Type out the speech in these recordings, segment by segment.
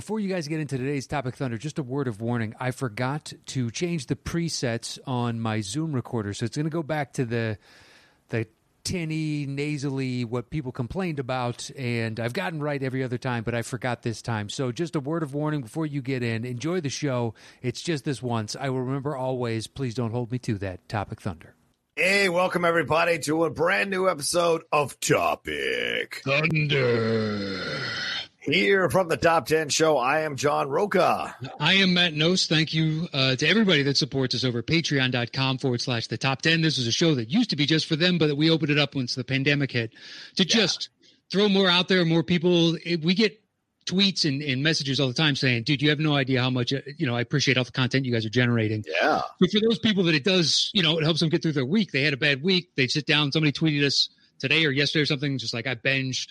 Before you guys get into today's topic, Thunder, just a word of warning. I forgot to change the presets on my Zoom recorder, so it's going to go back to the the tinny, nasally, what people complained about, and I've gotten right every other time, but I forgot this time. So just a word of warning before you get in. Enjoy the show. It's just this once. I will remember always. Please don't hold me to that. Topic Thunder. Hey, welcome everybody to a brand new episode of Topic Thunder. Here from the Top 10 Show, I am John Rocha. I am Matt Knost. Thank you uh, to everybody that supports us over patreon.com forward slash the top 10. This is a show that used to be just for them, but we opened it up once the pandemic hit to yeah. just throw more out there, more people. We get tweets and, and, messages all the time saying, dude, you have no idea how much, uh, you know, I appreciate all the content you guys are generating. Yeah. But for those people that it does, you know, it helps them get through their week. They had a bad week. They sit down. Somebody tweeted us today or yesterday or something, just like I binged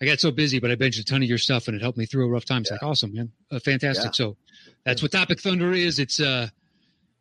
I got so busy, but I binged a ton of your stuff and it helped me through a rough time. It's yeah. like awesome, man. Uh, fantastic. Yeah. So that's what Topic Thunder is. It's uh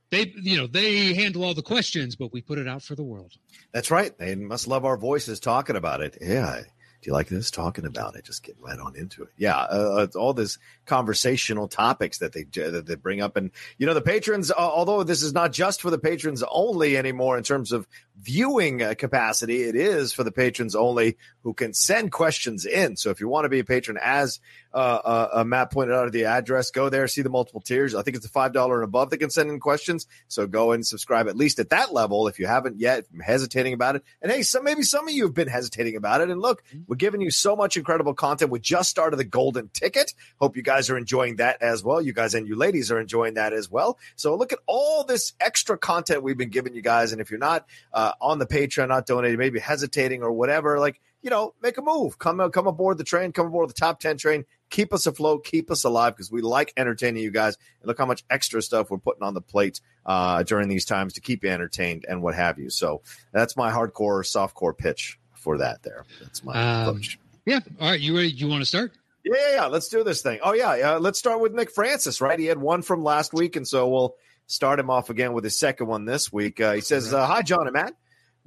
they you know, they handle all the questions, but we put it out for the world. That's right. They must love our voices talking about it. Yeah. Do you like this? Talking about it, just getting right on into it. Yeah, uh, all this conversational topics that they that they bring up, and you know the patrons. Uh, although this is not just for the patrons only anymore in terms of viewing uh, capacity, it is for the patrons only who can send questions in. So if you want to be a patron, as uh, uh, uh, Matt pointed out, the address, go there, see the multiple tiers. I think it's a five dollar and above that can send in questions. So go and subscribe at least at that level if you haven't yet. hesitating about it, and hey, some maybe some of you have been hesitating about it. And look, we're giving you so much incredible content. We just started the golden ticket. Hope you guys are enjoying that as well. You guys and you ladies are enjoying that as well. So look at all this extra content we've been giving you guys. And if you're not uh, on the Patreon, not donating, maybe hesitating or whatever, like you know, make a move. Come come aboard the train. Come aboard the top ten train. Keep us afloat. Keep us alive because we like entertaining you guys. And look how much extra stuff we're putting on the plate uh, during these times to keep you entertained and what have you. So that's my hardcore, softcore pitch for that. There, that's my um, approach. Yeah. All right. You ready? You want to start? Yeah, yeah, yeah. Let's do this thing. Oh yeah, yeah. Let's start with Nick Francis. Right. He had one from last week, and so we'll start him off again with his second one this week. Uh, he says, uh, "Hi, John and Matt."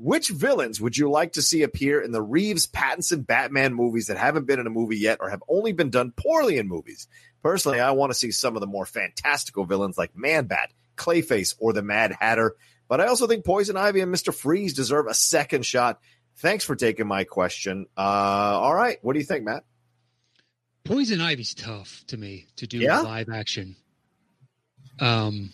Which villains would you like to see appear in the Reeves Pattinson Batman movies that haven't been in a movie yet or have only been done poorly in movies? Personally, I want to see some of the more fantastical villains like Man Bat, Clayface, or the Mad Hatter. But I also think Poison Ivy and Mr. Freeze deserve a second shot. Thanks for taking my question. Uh, all right. What do you think, Matt? Poison Ivy's tough to me to do yeah? live action. Um,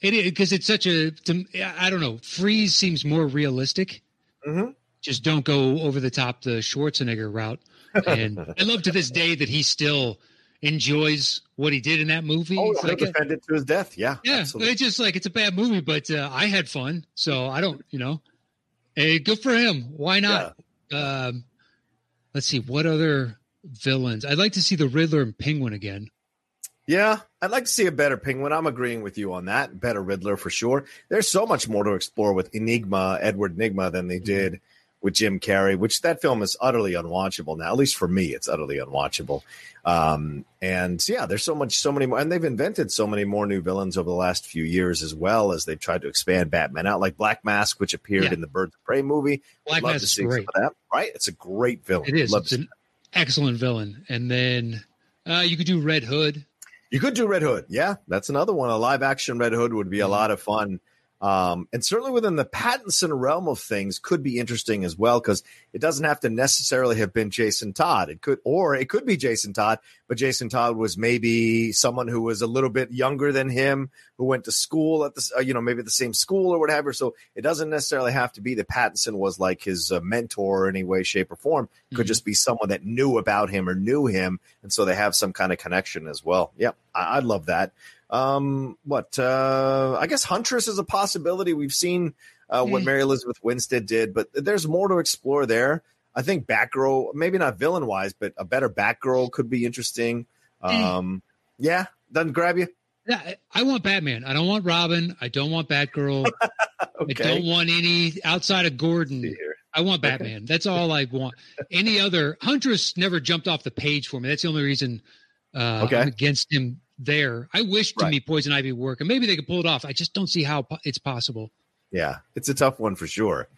it because it's such a. To, I don't know. Freeze seems more realistic. Mm-hmm. Just don't go over the top the Schwarzenegger route. And I love to this day that he still enjoys what he did in that movie. Oh, he'll like defend a, to his death. Yeah, yeah. Absolutely. It's just like it's a bad movie, but uh, I had fun, so I don't. You know, hey, good for him. Why not? Yeah. Um, let's see what other villains. I'd like to see the Riddler and Penguin again. Yeah, I'd like to see a better Penguin. I'm agreeing with you on that. Better Riddler for sure. There's so much more to explore with Enigma, Edward Enigma, than they mm-hmm. did with Jim Carrey, which that film is utterly unwatchable now. At least for me, it's utterly unwatchable. Um, and yeah, there's so much, so many more, and they've invented so many more new villains over the last few years as well as they've tried to expand Batman out, like Black Mask, which appeared yeah. in the Birds of Prey movie. Black Mask is great. That, right? It's a great villain. It is. Love it's an excellent villain. And then uh, you could do Red Hood. You could do Red Hood. Yeah, that's another one. A live action Red Hood would be a mm-hmm. lot of fun. Um, and certainly within the Pattinson realm of things could be interesting as well because it doesn't have to necessarily have been Jason Todd. It could, or it could be Jason Todd, but Jason Todd was maybe someone who was a little bit younger than him, who went to school at the, uh, you know, maybe the same school or whatever. So it doesn't necessarily have to be that Pattinson was like his uh, mentor in any way, shape, or form. It could mm-hmm. just be someone that knew about him or knew him, and so they have some kind of connection as well. Yeah, I, I love that. Um, what? Uh, I guess Huntress is a possibility. We've seen uh, what Mm. Mary Elizabeth Winstead did, but there's more to explore there. I think Batgirl, maybe not villain wise, but a better Batgirl could be interesting. Mm. Um, yeah, doesn't grab you. Yeah, I- I want Batman. I don't want Robin. I don't want Batgirl. okay. I don't want any outside of Gordon. I want Batman. That's all I want. Any other Huntress never jumped off the page for me. That's the only reason uh, Okay. I'm against him there. I wish to Right. me Poison Ivy work, and maybe they could pull it off. I just don't see how po- it's possible. Yeah, it's a tough one for sure.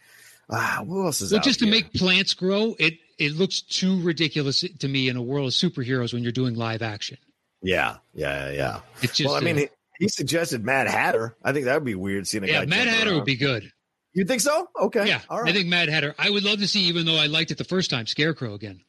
Ah, who else is Well, just to make plants grow, it it looks too ridiculous to me in a world of superheroes when you're doing live action. Yeah, yeah, yeah. It's just well, I mean, uh, he, he suggested Mad Hatter. I think that would be weird seeing a yeah, guy. Mad Hatter around. would be good. You think so? Okay. Yeah, All right. I think Mad Hatter. I would love to see, even though I liked it the first time, Scarecrow again.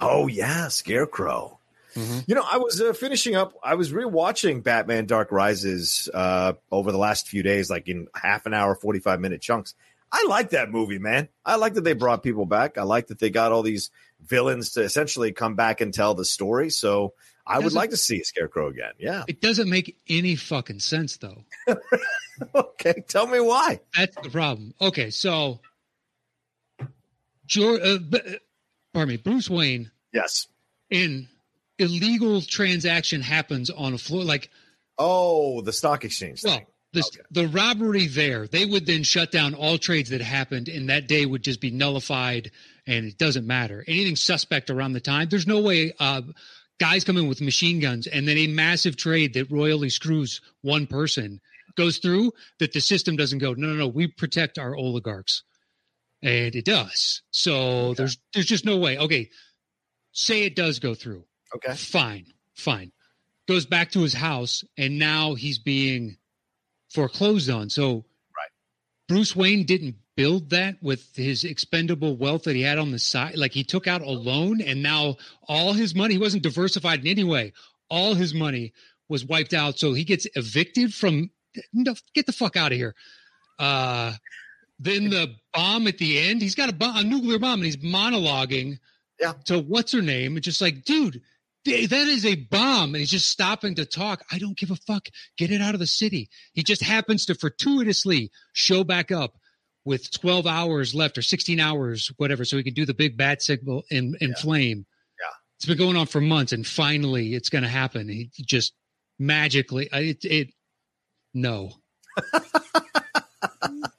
Oh yeah, Scarecrow. Mhm. You know, I was uh, finishing up. I was rewatching Batman: Dark Rises uh, over the last few days, like in half an hour, forty-five minute chunks. I like that movie, man. I like that they brought people back. I like that they got all these villains to essentially come back and tell the story. So I would like to see Scarecrow again. Yeah. It doesn't make any fucking sense, though. okay. Tell me why. That's the problem. Okay, so, George, uh, uh, pardon me, Bruce Wayne, Yes. an illegal transaction happens on a floor, like Oh, the stock exchange. Well, thing. the, Okay. the robbery there, they would then shut down all trades that happened, and that day would just be nullified, and it doesn't matter. Anything suspect around the time, there's no way uh, guys come in with machine guns, and then a massive trade that royally screws one person goes through, that the system doesn't go, no, no, no, we protect our oligarchs. And it does. So there's there's just no way. Okay, say it does go through Okay. fine, fine. Goes back to his house, and now he's being foreclosed on. So, Right. Bruce Wayne didn't build that with his expendable wealth that he had on the side. Like he took out a loan, and now all his money, he wasn't diversified in any way. All his money was wiped out. So he gets evicted from, no, get the fuck out of here. Uh, then the bomb at the end, he's got a, bomb, a nuclear bomb, and he's monologuing Yeah. to what's her name, and just like, dude, that is a bomb, and he's just stopping to talk. I don't give a fuck. Get it out of the city. He just happens to fortuitously show back up with 12 hours left or 16 hours, whatever, so he can do the big bat signal in, in flame. Yeah. It's been going on for months, and finally it's going to happen. He just magically, uh, it, it no.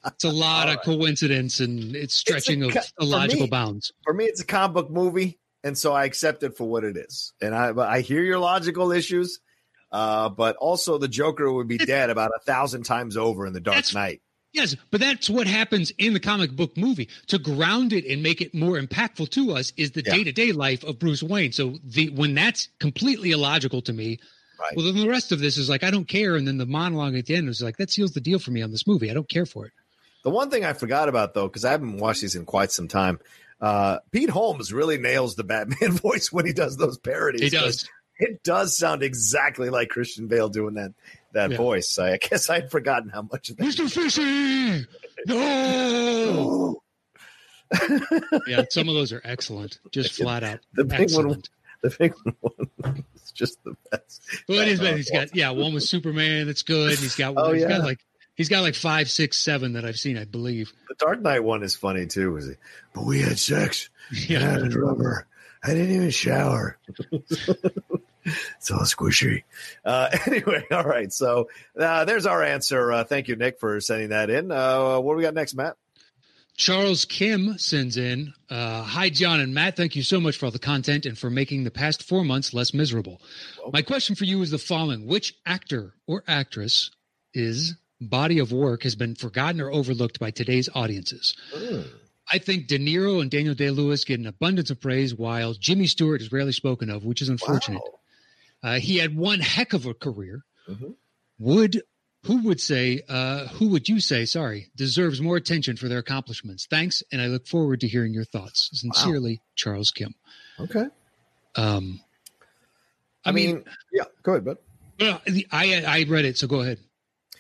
it's a lot All of right. coincidence and it's stretching co- of for illogical me- bounds. for me, it's a comic book movie, and so I accept it for what it is. And I, but I hear your logical issues, uh, but also the Joker would be dead about a thousand times over in the Dark That's- Knight. Yes, but that's what happens in the comic book movie. To ground it and make it more impactful to us is the day to day life of Bruce Wayne. So the when that's completely illogical to me, Right. well, then the rest of this is like I don't care, and then the monologue at the end is like that seals the deal for me on this movie. I don't care for it. The one thing I forgot about though, because I haven't watched these in quite some time, uh, Pete Holmes really nails the Batman voice when he does those parodies. He does. It does sound exactly like Christian Bale doing that that Yeah. voice. I guess I'd forgotten how much of that. Mr. Fishy, no. yeah, some of those are excellent, just flat out. The big one, the big one, is just the best. Well, it is. But he's got yeah, one with Superman that's good. He's got one. Oh, he's yeah. got like he's got like five, six, seven that I've seen, I believe. The Dark Knight one is funny too. Is it? But we had sex. Yeah. I had rubber. I didn't even shower. it's all squishy. Uh, anyway, all right. So uh, there's our answer. Uh, thank you, Nick, for sending that in. Uh, what do we got next, Matt? Charles Kim sends in, uh, Hi, John and Matt. Thank you so much for all the content and for making the past four months less miserable. My question for you is the following Which actor or actress is body of work has been forgotten or overlooked by today's audiences? I think De Niro and Daniel Day Lewis get an abundance of praise, while Jimmy Stewart is rarely spoken of, which is unfortunate. Wow. Uh, he had one heck of a career. Mhm. Would who would say uh, who would you say sorry deserves more attention for their accomplishments? Thanks, and I look forward to hearing your thoughts. Sincerely, Charles Kim. Okay. Um, I mean, yeah. Go ahead, bud. I I read it, so go ahead.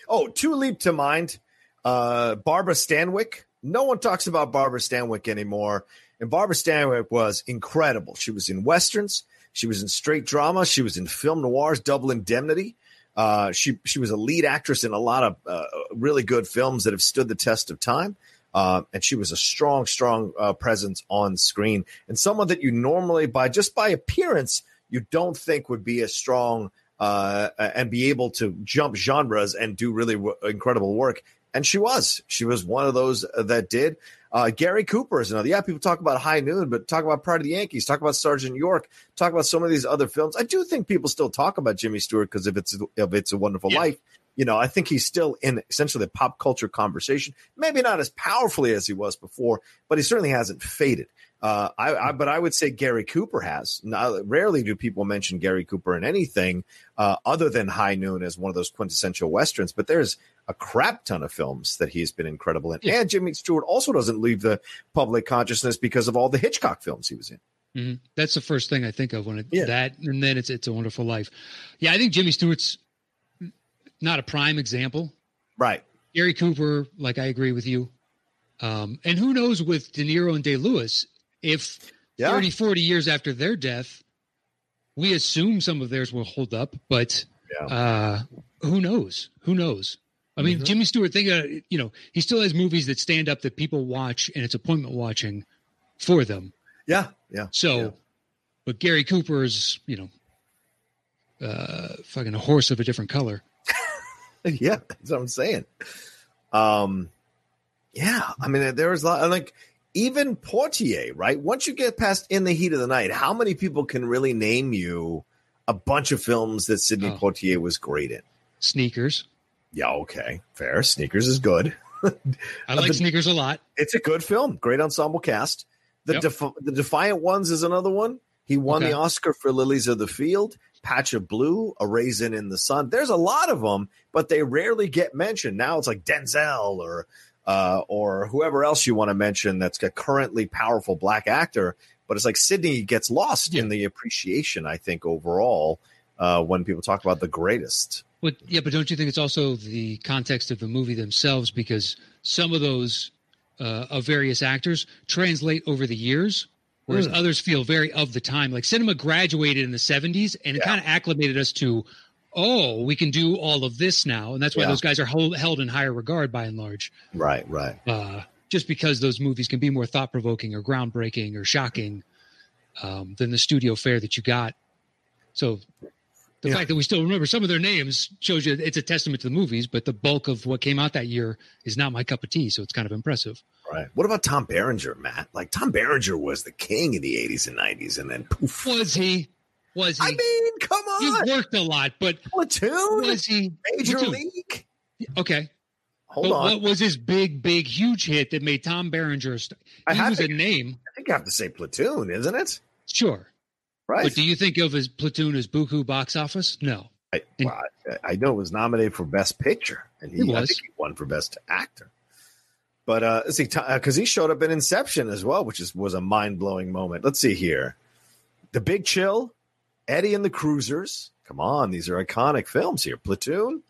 Oh, two leap to mind. Uh, Barbara Stanwyck. No one talks about Barbara Stanwyck anymore. And Barbara Stanwyck was incredible. She was in westerns. She was in straight drama. She was in film noirs, Double Indemnity. Uh, she she was a lead actress in a lot of uh, really good films that have stood the test of time. Uh, and she was a strong, strong uh, presence on screen, and someone that you normally, by just by appearance, you don't think would be a strong uh, and be able to jump genres and do really w- incredible work. And she was. She was one of those that did. Uh, Gary Cooper is another. Yeah, people talk about High Noon, but talk about Pride of the Yankees, talk about Sergeant York, talk about some of these other films. I do think people still talk about Jimmy Stewart because if it's if it's a Wonderful Yeah. Life, you know, I think he's still in essentially the pop culture conversation. Maybe not as powerfully as he was before, but he certainly hasn't faded. Uh, I, I, but I would say Gary Cooper has. Now, rarely do people mention Gary Cooper in anything uh, other than High Noon as one of those quintessential westerns. But there's a crap ton of films that he's been incredible in. Yeah. And Jimmy Stewart also doesn't leave the public consciousness because of all the Hitchcock films he was in. hmm That's the first thing I think of when it Yeah. that, and then it's it's a Wonderful Life. Yeah, I think Jimmy Stewart's not a prime example. Right. Gary Cooper, like I agree with you. Um, and who knows with De Niro and Day Lewis, if Yeah. 30, 40 years after their death, we assume some of theirs will hold up, but Yeah. uh, who knows? Who knows? I mean, Mhm. Jimmy Stewart, think, uh, you know, he still has movies that stand up that people watch and it's appointment watching for them. Yeah. Yeah. So, Yeah. but Gary Cooper is, you know, uh, fucking a horse of a different color. yeah, that's what I'm saying. Um, yeah, I mean, there was a lot, like even Poitier, right? Once you get past In the Heat of the Night, how many people can really name you a bunch of films that Sidney Oh. Poitier was great in? Sneakers. Yeah, okay, fair. Sneakers is good. I like the- sneakers a lot. It's a good film. Great ensemble cast. The Yep. Def- the Defiant Ones is another one. He won Okay. the Oscar for Lilies of the Field, Patch of Blue, A Raisin in the Sun. There's a lot of them, but they rarely get mentioned. Now it's like Denzel or uh, or whoever else you want to mention that's a currently powerful black actor. But it's like Sidney gets lost in the appreciation. I think overall uh, when people talk about the greatest. But yeah, but don't you think it's also the context of the movie themselves? Because some of those uh, of various actors translate over the years, whereas Mm. others feel very of the time. Like cinema graduated in the '70s, and it Yeah. kind of acclimated us to, oh, we can do all of this now, and that's why Yeah. those guys are hold, held in higher regard by and large. Right, right. Uh, just because those movies can be more thought provoking or groundbreaking or shocking um, than the studio fare that you got. So the Yeah. fact that we still remember some of their names shows you it's a testament to the movies, but the bulk of what came out that year is not my cup of tea. So it's kind of impressive. Right. What about Tom Berenger, Matt? Like Tom Berenger was the king in the 80s and 90s, and then poof. Was he? Was he? I mean, come on. he worked a lot, but Platoon? was he? Major Platoon. League? Okay. Hold but on. what was his big, big, huge hit that made Tom Berenger? st- I He was to- a name, I think I have to say Platoon, isn't it? sure. Right. But do you think of his platoon as Buku box office? No. I, well, I, I know it was nominated for Best Picture, and he, I was. think he won for Best Actor. But uh, let's see, because he showed up in Inception as well, which is was a mind blowing moment. Let's see here, The Big Chill, Eddie and the Cruisers. Come on, these are iconic films here. Platoon.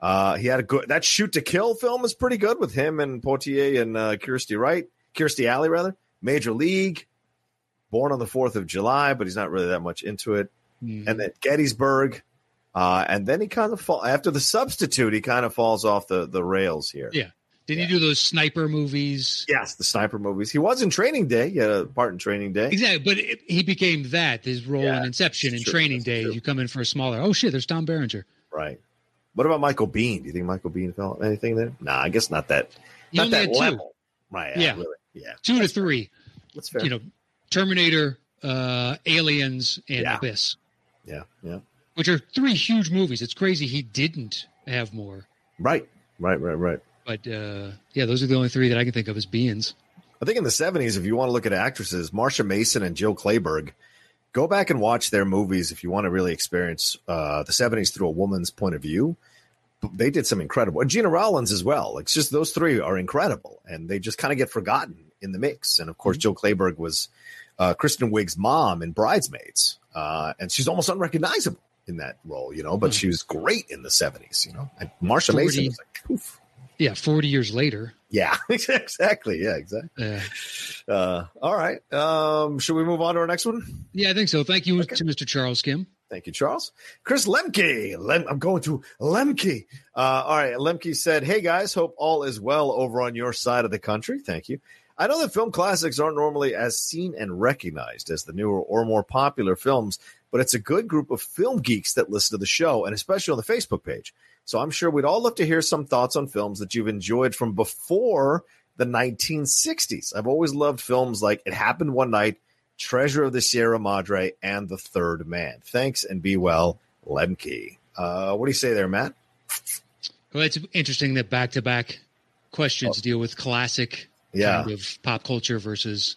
Uh, he had a good that Shoot to Kill film is pretty good with him and Poitier and uh, Kirsty Wright, Kirstie Alley rather. Major League, Born on the Fourth of July, but he's not really that much into it Hmm. and then Gettysburg, uh, and then he kind of fall after the substitute. He kind of falls off the the rails here. Yeah. Did Yeah. he do those sniper movies? Yes, the sniper movies. He was in Training Day. He had a part in Training Day. Exactly, but it, he became that his role Yeah, in Inception and true, Training that's Day. true. You come in for a smaller. Oh shit, there's Tom Berenger. Right. What about Michael Biehn? Do you think Michael Biehn felt anything there? Nah, I guess not that. He not that had two, level. Right. Yeah. Yeah. Really. Yeah. two to three. That's fair. You know, Terminator, uh, Aliens, and Yeah. Abyss, yeah. Yeah. which are three huge movies. It's crazy he didn't have more. Right. Right. Right. Right. But uh, yeah, those are the only three that I can think of as beings. I think in the 70s, if you want to look at actresses, Marsha Mason and Jill Clayburgh, go back and watch their movies if you want to really experience uh, the 70s through a woman's point of view. They did some incredible. and Gena Rowlands as well. Like, it's just those three are incredible, and they just kind of get forgotten in the mix. And of course, Jill Clayburgh was uh, Kristen Wiig's mom in Bridesmaids, uh, and she's almost unrecognizable in that role, you know. But Hmm. she was great in the 70s, you know. And Marsha 40. Mason was like, poof. Yeah, forty years later. Yeah, exactly. Yeah, exactly. Uh, Uh, all right. Um, should we move on to our next one? yeah, I think so. Thank you Okay. to Mr. Charles Kim. Thank you, Charles. Chris Lemke. Lem- I'm going to Lemke. Uh, all right. Lemke said, Hey guys, hope all is well over on your side of the country. Thank you. I know that film classics aren't normally as seen and recognized as the newer or more popular films, but it's a good group of film geeks that listen to the show and especially on the Facebook page. So I'm sure we'd all love to hear some thoughts on films that you've enjoyed from before the 1960s. I've always loved films like It Happened One Night, Treasure of the Sierra Madre, and The Third Man. Thanks and be well, Lemke. Uh, what do you say there, Matt? Well, it's interesting that back to back questions deal with classic Yeah. kind of pop culture versus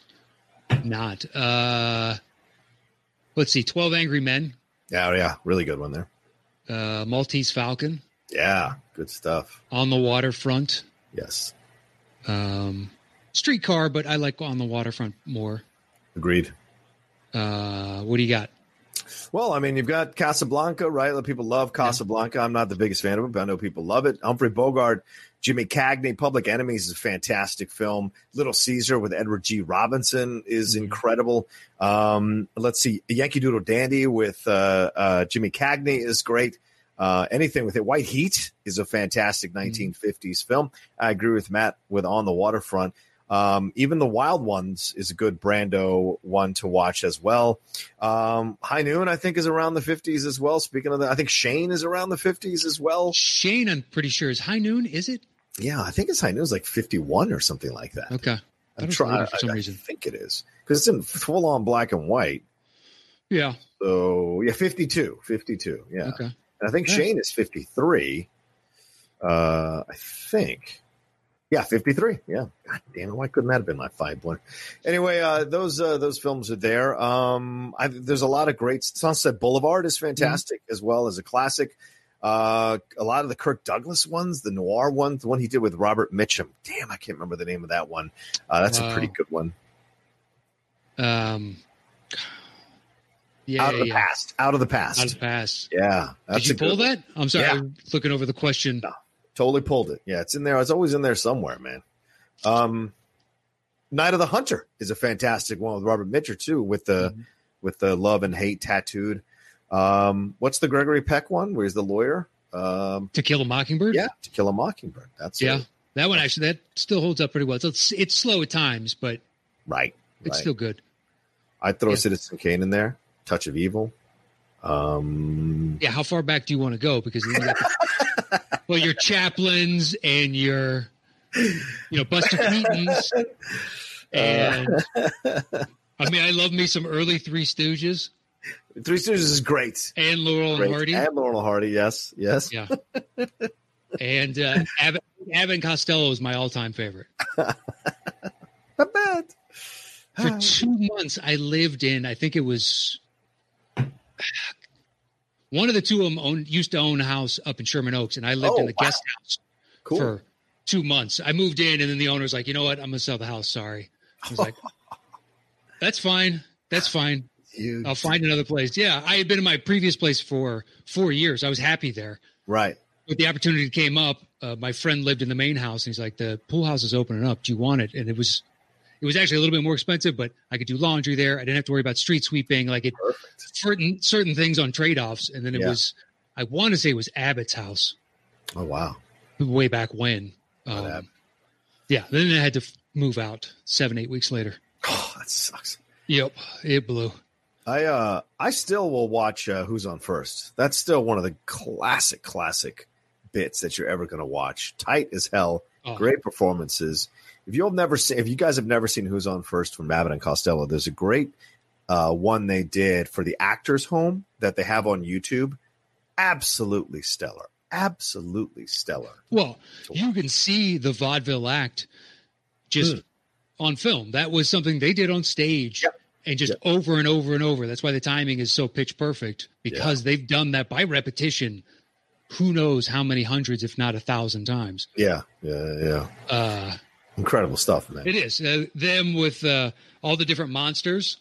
not. Uh, let's see, Twelve Angry Men, Yeah, yeah. Really good one there. uh, Maltese Falcon, Yeah. Good stuff. On the Waterfront, Yes. um, Streetcar, but I like On the Waterfront more. Agreed. Uh, what do you got? Well, I mean, you've got Casablanca, right? People love Casablanca. I'm not the biggest fan of it, but I know people love it. Humphrey Bogart, Jimmy Cagney, Public Enemies is a fantastic film. Little Caesar with Edward G. Robinson is Mhm. incredible. Um, let's see, Yankee Doodle Dandy with uh, uh, Jimmy Cagney is great. Uh, anything with it. White Heat is a fantastic 1950s film. I agree with Matt with On the Waterfront. Um, even the Wild Ones is a good Brando one to watch as well. Um, High Noon, I think, is around the 50s as well. Speaking of that, I think Shane is around the 50s as well. Shane, I'm pretty sure is High Noon. Is it? Yeah, I think it's High Noon is like 51 or something like that. Okay. I I'm thought it was trying. for some I, I reason. think it is because it's in full on black and white. Yeah. So yeah, 52, 52. Yeah, Okay. And I think Yeah. Shane is 53. Uh, I think. Yeah, 53. Yeah. God damn it. Why couldn't that have been my five point? Anyway, uh, those, uh, those films are there. Um, I, there's a lot of great Sunset Boulevard is fantastic as well as a classic. Uh, a lot of the Kirk Douglas ones, the noir one, the one he did with Robert Mitchum. Damn, I can't remember the name of that one. Uh, that's a pretty good one. Um, yeah, Out of the yeah. past. Out of the past. Out of the past. yeah. That's Did you pull that? I'm sorry, Yeah. I'm looking over the question. No. Totally pulled it. Yeah, it's in there. It's always in there somewhere, man. Um, Night of the Hunter is a fantastic one with Robert Mitchum too, with the Mhm. with the love and hate tattooed. Um, what's the Gregory Peck one? Where he's the lawyer? Um, To Kill a Mockingbird. yeah, To Kill a Mockingbird. That's yeah. it. That one actually that still holds up pretty well. It's it's slow at times, but right. it's right. still good. I'd throw yeah. Citizen Kane in there. Touch of Evil. Um, Yeah, how far back do you want to go? Because you got the, well, your Chaplins and your you know Buster Keaton's, and I mean I love me some early Three Stooges Three Stooges is great. and Laurel Great. and Hardy, And Laurel and Hardy. Yes. Yes. yeah, and uh, Abbott, Abbott Costello is my all-time favorite. Not bad. For two months, I lived in. I think it was one of the two of them owned, used to own a house up in Sherman Oaks, and I lived Oh, in the wow. guest house Cool. for two months. I moved in, and then the owner was like, "You know what? I'm to sell the house. Sorry." I was like, "That's fine. That's fine. Huge. I'll find another place." Yeah, I had been in my previous place for four years. I was happy there. Right. But the opportunity came up. Uh, my friend lived in the main house, and he's like, "The pool house is opening up. Do you want it?" And it was, it was actually a little bit more expensive, but I could do laundry there. I didn't have to worry about street sweeping. Like it, Perfect. certain certain things on trade offs, and then it Yeah. was, I want to say it was Abbott's house Oh wow. way back when. Um, Abbott. yeah, then I had to f- move out seven eight weeks later. Oh, that sucks. Yep, it blew. I uh I still will watch uh, Who's on First. That's still one of the classic classic bits that you're ever going to watch. Tight as hell, Oh, great performances. If you've never seen, if you guys have never seen Who's on First from Abbott and Costello, there's a great uh, one they did for the Actors Home that they have on YouTube. Absolutely stellar. Absolutely stellar. Well, you can see the vaudeville act just on film. That was something they did on stage. Yep. And just over and over and over. That's why the timing is so pitch perfect because they've done that by repetition. Who knows how many hundreds, if not a thousand times. Yeah, yeah, yeah. Uh, Incredible stuff, man. it is uh, them with uh, all the different monsters.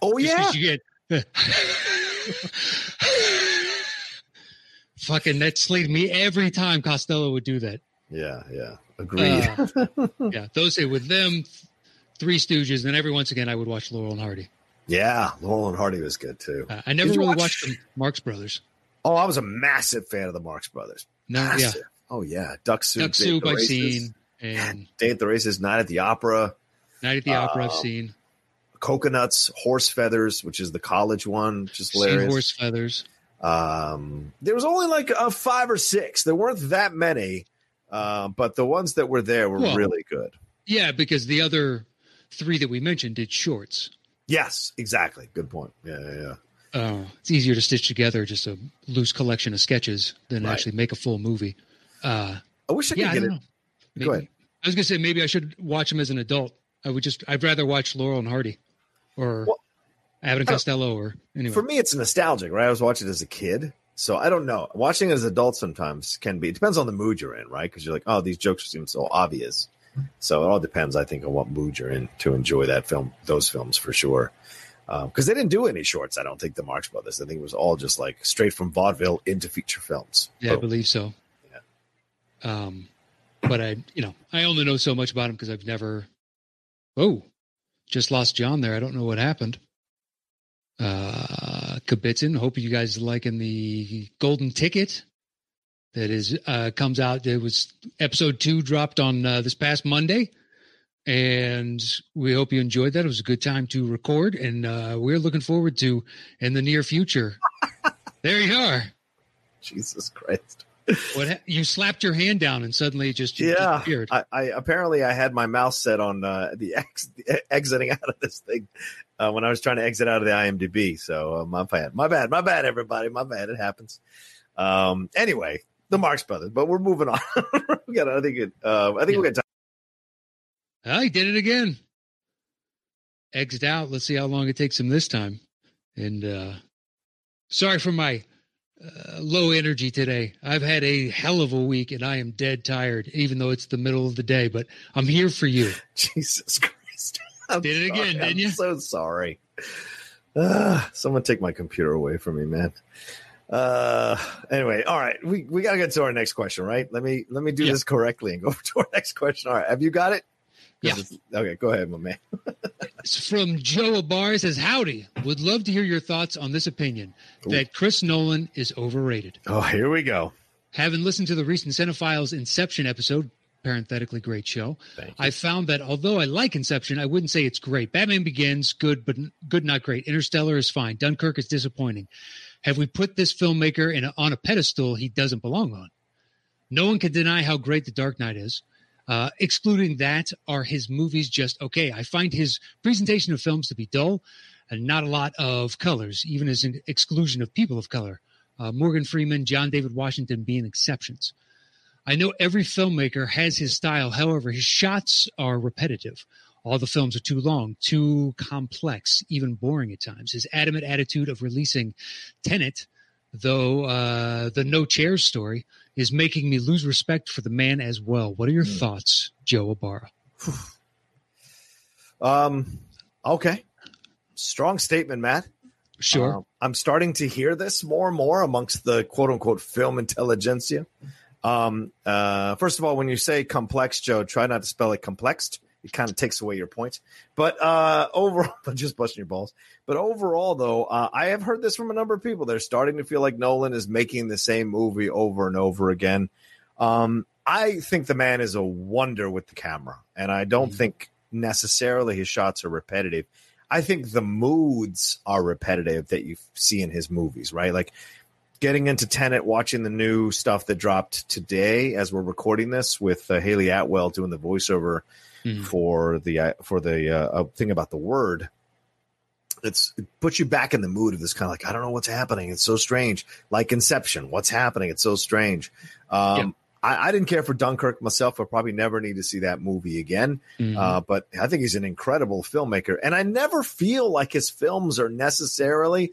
Oh Just yeah, you get fucking that slayed me every time Costello would do that. yeah, yeah. Agreed. Uh, yeah, those with them, Three Stooges, and every once again I would watch Laurel and Hardy. Yeah, Laurel and Hardy was good too. Uh, I never really watch- watched the Marx Brothers. Oh, I was a massive fan of the Marx Brothers. No, yeah, Oh yeah, Duck Soup. Duck Soup I've seen, and Day at the Races, Night at the Opera, Night at the Opera I've Uh, seen. Coconuts, Horse Feathers, which is the college one, just is Seen. Horse Feathers. Um, there was only like uh, five or six. There weren't that many, uh, but the ones that were there were Well- really good. Yeah, because the other three that we mentioned did shorts. Yes, exactly. Good point. Yeah, yeah, yeah. Uh, it's easier to stitch together just a loose collection of sketches than Right. actually make a full movie. Uh, I wish I could yeah, get don't it. know. Go ahead. I was gonna say maybe I should watch them as an adult. I would just I'd rather watch Laurel and Hardy or Well, Abbott and Costello or anyway. For me, it's nostalgic, right? I was watching it as a kid. So I don't know. Watching it as an adult sometimes can be. It depends on the mood you're in, right? Because you're like, oh, these jokes seem so obvious. So it all depends, I think, on what mood you're in to enjoy that film, those films for sure. Because they didn't do any shorts, I don't think, the Marx Brothers. I think it was all just like straight from vaudeville into feature films. yeah, I believe so. Yeah. Um, but I you know I only know so much about him because I've never. Oh, just lost John there. I don't know what happened. Uh, Kabitzen. Hope you guys liking the golden ticket that is uh comes out. It was episode two dropped on uh, this past Monday, and we hope you enjoyed that. It was a good time to record, and uh, we're looking forward to in the near future. there you are. Jesus Christ. What you slapped your hand down and suddenly just Yeah, disappeared. I, I apparently I had my mouse set on uh, the, ex, the exiting out of this thing uh, when I was trying to exit out of the IMDb. So uh, my bad, my bad, my bad, everybody, my bad. It happens. Um, anyway, the Marx Brothers, but we're moving on. we got, I think it. Uh, I think we got time. He did it again. Exit out. Let's see how long it takes him this time. And uh sorry for my uh, low energy today. I've had a hell of a week and I am dead tired, even though it's the middle of the day. But I'm here for you. Jesus Christ! I'm Did it again, didn't you? I'm so sorry. Ah, someone take my computer away from me, man. Uh, anyway, all right, we we gotta get to our next question, right? Let me let me do Yeah. this correctly and go to our next question. All right, have you got it? Yeah. Okay, go ahead, my man. It's from Joe Abar says, Howdy. Would love to hear your thoughts on this opinion Ooh. that Chris Nolan is overrated. Oh, here we go. Having listened to the recent Cinephiles Inception episode, parenthetically great show, I found that although I like Inception, I wouldn't say it's great. Batman Begins, good, but good, not great. Interstellar is fine. Dunkirk is disappointing. Have we put this filmmaker in a, on a pedestal he doesn't belong on? No one can deny how great The Dark Knight is. Uh, excluding that, are his movies just okay? I find his presentation of films to be dull and not a lot of colors, even as an exclusion of people of color. Uh, Morgan Freeman, John David Washington being exceptions. I know every filmmaker has his style. However, his shots are repetitive. All the films are too long, too complex, even boring at times. His adamant attitude of releasing Tenet, though uh, the No Chairs story, is making me lose respect for the man as well. What are your Hmm. thoughts, Joe Ibarra? Um, okay, strong statement, Matt. Sure. Um, I'm starting to hear this more and more amongst the quote unquote film intelligentsia. Um, uh, first of all, when you say complex, Joe, try not to spell it complexed. It kind of takes away your points. But uh, overall, just busting your balls. But overall, though, uh, I have heard this from a number of people. They're starting to feel like Nolan is making the same movie over and over again. Um, I think the man is a wonder with the camera, and I don't Mhm. think necessarily his shots are repetitive. I think the moods are repetitive that you see in his movies, right? Like getting into Tenet, watching the new stuff that dropped today as we're recording this with uh, Hayley Atwell doing the voiceover Mhm. for the uh, for the uh, uh, thing about the word. It's it puts you back in the mood of this kind of like I don't know what's happening. It's so strange, like Inception. What's happening? It's so strange. Um, Yeah. I, I didn't care for Dunkirk myself. I probably never need to see that movie again. Mhm. Uh, but I think he's an incredible filmmaker, and I never feel like his films are necessarily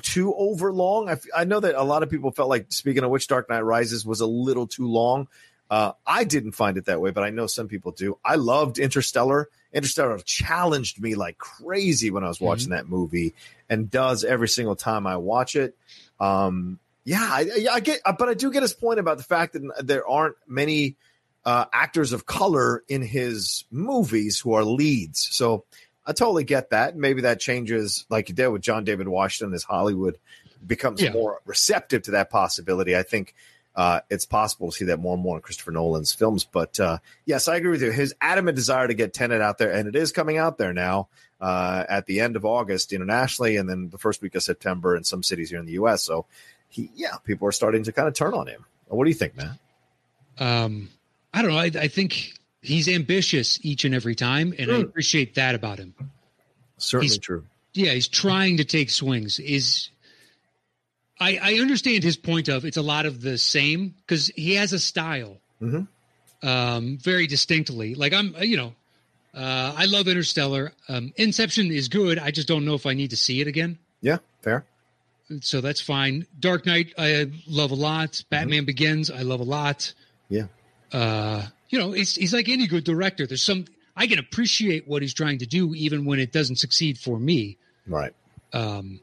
too overlong. I, f- I know that a lot of people felt like, speaking of which, Dark Knight Rises was a little too long. Uh, I didn't find it that way, but I know some people do. I loved Interstellar. Interstellar challenged me like crazy when I was watching that movie, and does every single time I watch it. Um, yeah, I, yeah, I get, but I do get his point about the fact that there aren't many uh, actors of color in his movies who are leads. So I totally get that. Maybe that changes, like you did with John David Washington, as Hollywood becomes Yeah. more receptive to that possibility. I think uh, it's possible to see that more and more in Christopher Nolan's films. But uh, yes, I agree with you. His adamant desire to get Tenet out there, and it is coming out there now uh, at the end of August internationally, and then the first week of September in some cities here in the U.S. So, he, yeah, people are starting to kind of turn on him. What do you think, man? Um, I don't know. I, I think he's ambitious each and every time, and I appreciate that about him. Certainly He's- true. Yeah, he's trying to take swings. Is I, I understand his point of it's a lot of the same because he has a style, Mhm. um, very distinctly. Like I'm, you know, uh, I love Interstellar. Um, Inception is good. I just don't know if I need to see it again. Yeah, fair. So that's fine. Dark Knight, I love a lot. Batman Begins, I love a lot. Yeah. Uh, you know, it's he's like any good director. There's some I can appreciate what he's trying to do, even when it doesn't succeed for me. Right. Um,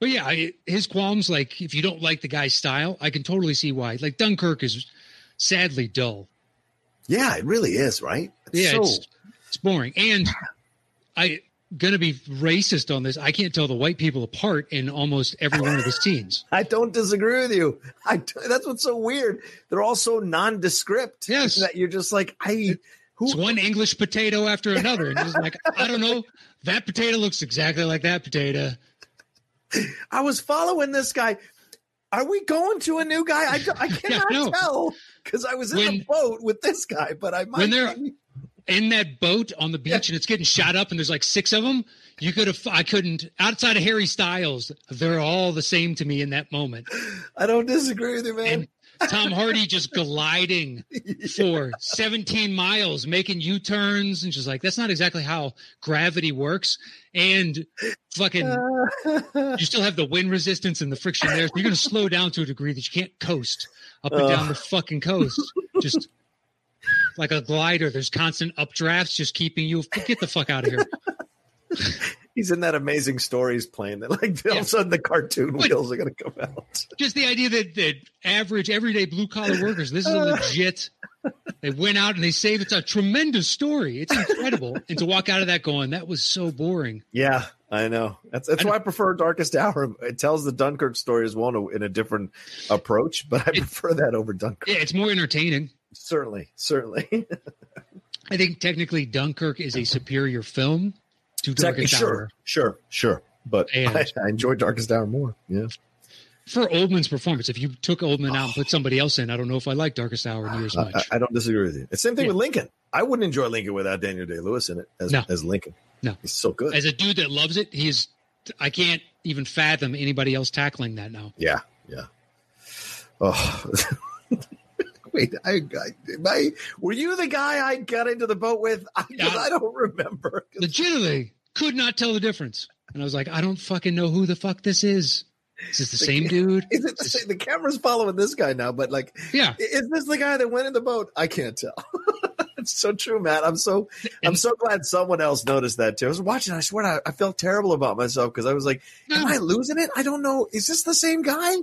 but yeah, I, his qualms, like if you don't like the guy's style, I can totally see why. Like Dunkirk is sadly dull. Yeah, it really is, right? Yeah, so, it's it's boring. And I gonna be racist on this. I can't tell the white people apart in almost every one of the scenes. I don't disagree with you. I that's what's so weird. They're all so nondescript. Yes. that you're just like I. Who? It's one English potato after another. And just like, I don't know. That potato looks exactly like that potato. I was following this guy. Are we going to a new guy? I, I cannot no. tell because I was in When- the boat with this guy, but I might. When they're- be- In that boat on the beach and it's getting shot up and there's like six of them, you could have, I couldn't, outside of Harry Styles, they're all the same to me in that moment. I don't disagree with you, man. And Tom Hardy just gliding for 17 miles, making U turns, and just like, that's not exactly how gravity works. And fucking, uh. you still have the wind resistance and the friction there. So you're going to slow down to a degree that you can't coast up and down the fucking coast. Just like a glider, there's constant updrafts just keeping you. Get the fuck out of here. He's in that amazing stories plane that, like, all of a sudden the cartoon But- wheels are going to come out. Just the idea that, that average, everyday blue collar workers, this is a legit. They went out and they saved. It's a tremendous story. It's incredible. and to walk out of that going, that was so boring. Yeah, I know. That's that's I why I prefer Darkest Hour. It tells the Dunkirk story as well in a, in a different approach, but I It- prefer that over Dunkirk. Yeah, it's more entertaining. Certainly, certainly. I think technically Dunkirk is a superior film to Exactly. Darkest Sure, Hour. sure, sure. But I, I enjoy Darkest Hour more. Yeah. For Oldman's performance, if you took Oldman out and put somebody else in, I don't know if I like Darkest Hour near as I, much. I don't disagree with you. It's same thing Yeah. with Lincoln. I wouldn't enjoy Lincoln without Daniel Day Lewis in it as, No. as Lincoln. No. He's so good. As a dude that loves it, he's. I can't even fathom anybody else tackling that now. yeah, yeah. Oh. Wait, I, I, I, were you the guy I got into the boat with? I. I don't remember. Legitimately, could not tell the difference. And I was like, I don't fucking know who the fuck this is. Is this the The same dude? Is it the, same- the camera's following this guy now? But like, Yeah. is this the guy that went in the boat? I can't tell. it's so true, Matt. I'm so I'm so glad someone else noticed that too. I was watching. I swear, I, I felt terrible about myself because I was like, "Am I losing it? I don't know. Is this the same guy?"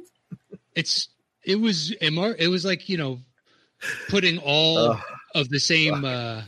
It's it was MR it was like, you know, putting all of the same uh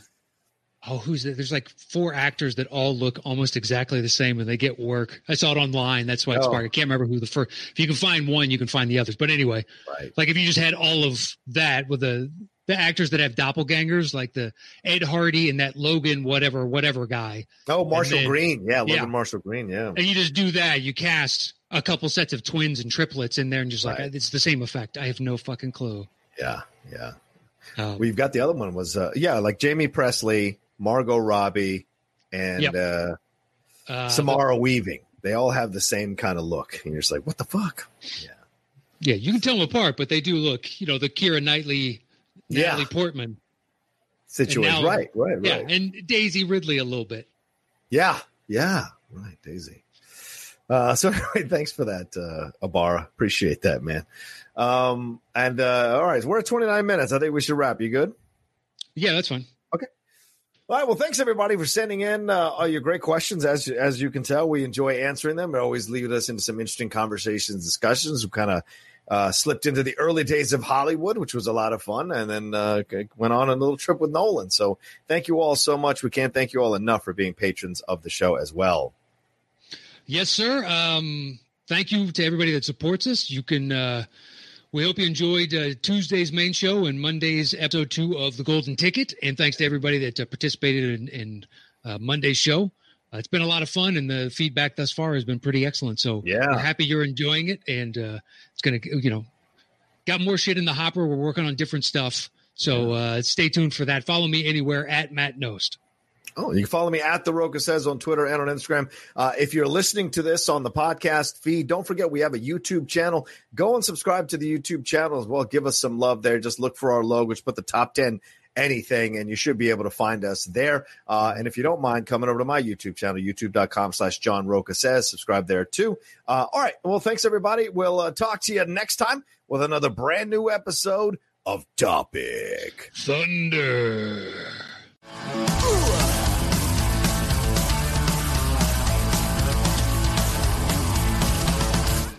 oh who's that? There's like four actors that all look almost exactly the same when they get work. I saw it online. That's why it's Oh. sparked. I can't remember who the first if you can find one, you can find the others. But anyway, Right. like if you just had all of that with the the actors that have doppelgangers, like the Ed Hardy and that Logan, whatever, whatever guy, Oh, Marshall then- Green. Yeah, Logan Yeah. Marshall Green. Yeah. and you just do that, you cast a couple sets of twins and triplets in there, and just like Right. it's the same effect. I have no fucking clue. Yeah. Yeah. Um, We've got the other one was uh, yeah, like Jaime Pressly, Margot Robbie, and Yep. uh, uh, Samara Weaving. They all have the same kind of look, and you're just like, "What the fuck?" Yeah, yeah, you can tell them apart, but they do look, you know, the Keira Knightley, Yeah. Natalie Portman. Situation. now- right. Right. Right. Yeah, and Daisy Ridley a little bit. Yeah, yeah, right, Daisy. Uh, so anyway, thanks for that, uh, Abara. Appreciate that, man. Um, and uh, all right, we're at 29 minutes. I think we should wrap. You good? Yeah, that's fine. Okay. All right. Well, thanks everybody for sending in uh, all your great questions. As as you can tell, we enjoy answering them. It always lead us into some interesting conversations, discussions. We kind of uh, slipped into the early days of Hollywood, which was a lot of fun, and then uh, went on a little trip with Nolan. So thank you all so much. We can't thank you all enough for being patrons of the show as well. Yes, sir. Um, thank you to everybody that supports us. You can. Uh, we hope you enjoyed uh, Tuesday's main show and Monday's episode two of the Golden Ticket. And thanks to everybody that uh, participated in, in uh, Monday's show. Uh, it's been a lot of fun, and the feedback thus far has been pretty excellent. So yeah, we're happy you're enjoying it, and uh, it's gonna, you know, got more shit in the hopper. We're working on different stuff. So uh, stay tuned for that. Follow me anywhere at Matt Knost. Oh, you can follow me at The Rocha Says on Twitter and on Instagram. Uh, if you're listening to this on the podcast feed, don't forget we have a YouTube channel. Go and subscribe to the YouTube channel as well. Give us some love there. Just look for our logo. Just put the top 10 anything and you should be able to find us there. Uh, and if you don't mind coming over to my YouTube channel, youtube.com slash John Rocha Says, subscribe there too. Uh, all right. Well, thanks everybody. We'll uh, talk to you next time with another brand new episode of Topic Thunder.